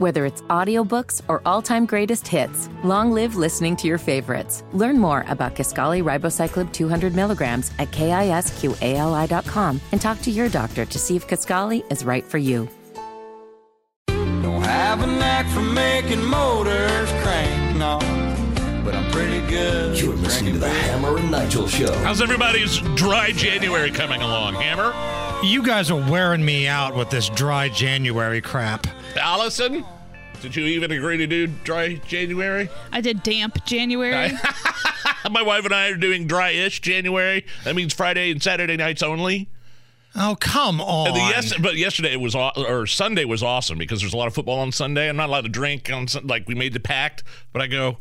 Whether it's audiobooks or all-time greatest hits, long live listening to your favorites. Learn more about Kisqali Ribociclib 200 milligrams at kisqali.com and talk to your doctor to see if Kisqali is right for you. Don't have a knack for making motors crank, no. But I'm pretty good. You're listening to the Hammer and Nigel Show. How's everybody's dry January coming along? Hammer? You guys are wearing me out with this dry January crap. Allison? Did you even agree to do dry January? I did damp January. My wife and I are doing dry-ish January. That means Friday and Saturday nights only. Oh, come on. And the yes, but yesterday it was or Sunday was awesome because there's a lot of football on Sunday. I'm not allowed to drink on Sun- like we made the pact, but I go.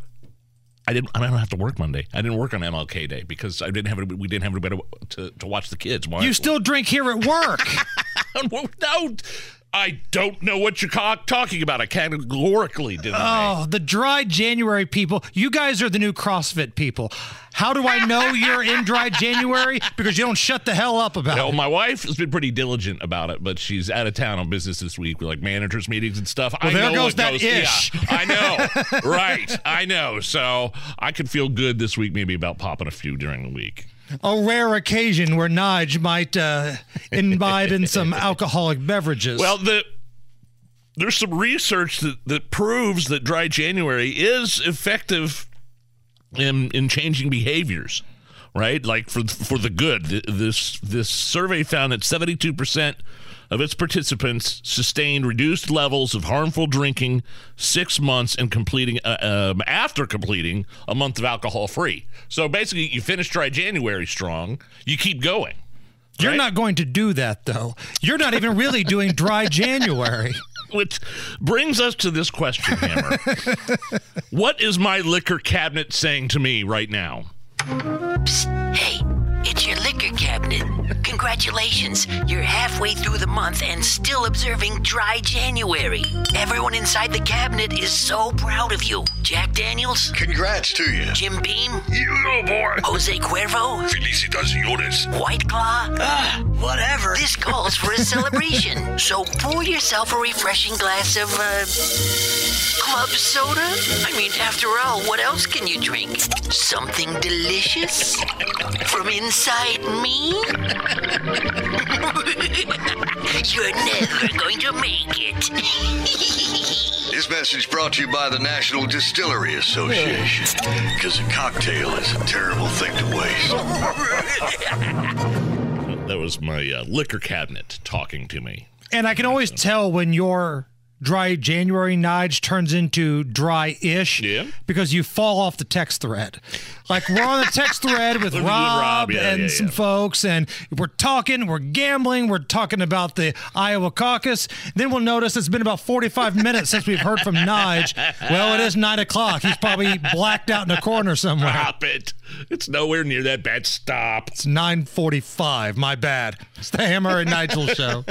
I didn't. I don't have to work Monday. I didn't work on MLK Day because I didn't have. We didn't have anybody to, to watch the kids. Why? you still drink here at work. no. I don't know what you're talking about. I categorically deny. oh, the dry January people. You guys are the new CrossFit people. How do I know you're in dry January? Because you don't shut the hell up about No, it. my wife has been pretty diligent about it, but she's out of town on business this week with like managers meetings and stuff. Well, I there know goes that goes, ish. Yeah, I know. right. I know. So I could feel good this week maybe about popping a few during the week. A rare occasion where Nige might uh, imbibe in some alcoholic beverages. Well, the there's some research that, that proves that dry January is effective in in changing behaviors, right? Like for for the good. This this survey found that 72 percent of its participants sustained reduced levels of harmful drinking six months and completing uh, um, after completing a month of alcohol free. So basically, you finish dry January strong, you keep going. You're right? not going to do that, though. You're not even really doing dry January. Which brings us to this question, Hammer. what is my liquor cabinet saying to me right now? Psst. Congratulations, you're halfway through the month and still observing dry January. Everyone inside the cabinet is so proud of you. Jack Daniels, Congrats to you. Jim Beam, You little boy. Jose Cuervo, Felicitaciones. White Claw. Ah, whatever. This calls for a celebration. So pour yourself a refreshing glass of, uh, club soda? I mean, after all, what else can you drink? Something delicious? From inside me? You're never going to make it. This message brought to you by the National Distillery Association. Because a cocktail is a terrible thing to waste. That was my uh, liquor cabinet talking to me. And I can always tell when your dry January Nige turns into dry ish Yeah. because you fall off the text thread. Like we're on the text thread with Rob, Rob, yeah, and yeah, some folks, and we're talking, we're gambling, we're talking about the Iowa caucus. Then we'll notice it's been about 45 minutes since we've heard from Nige. Well, it is nine o'clock. He's probably blacked out in a corner somewhere. Stop it. It's nowhere near that bad. Stop. It's 9:45. My bad. It's the Hammer and Nigel show.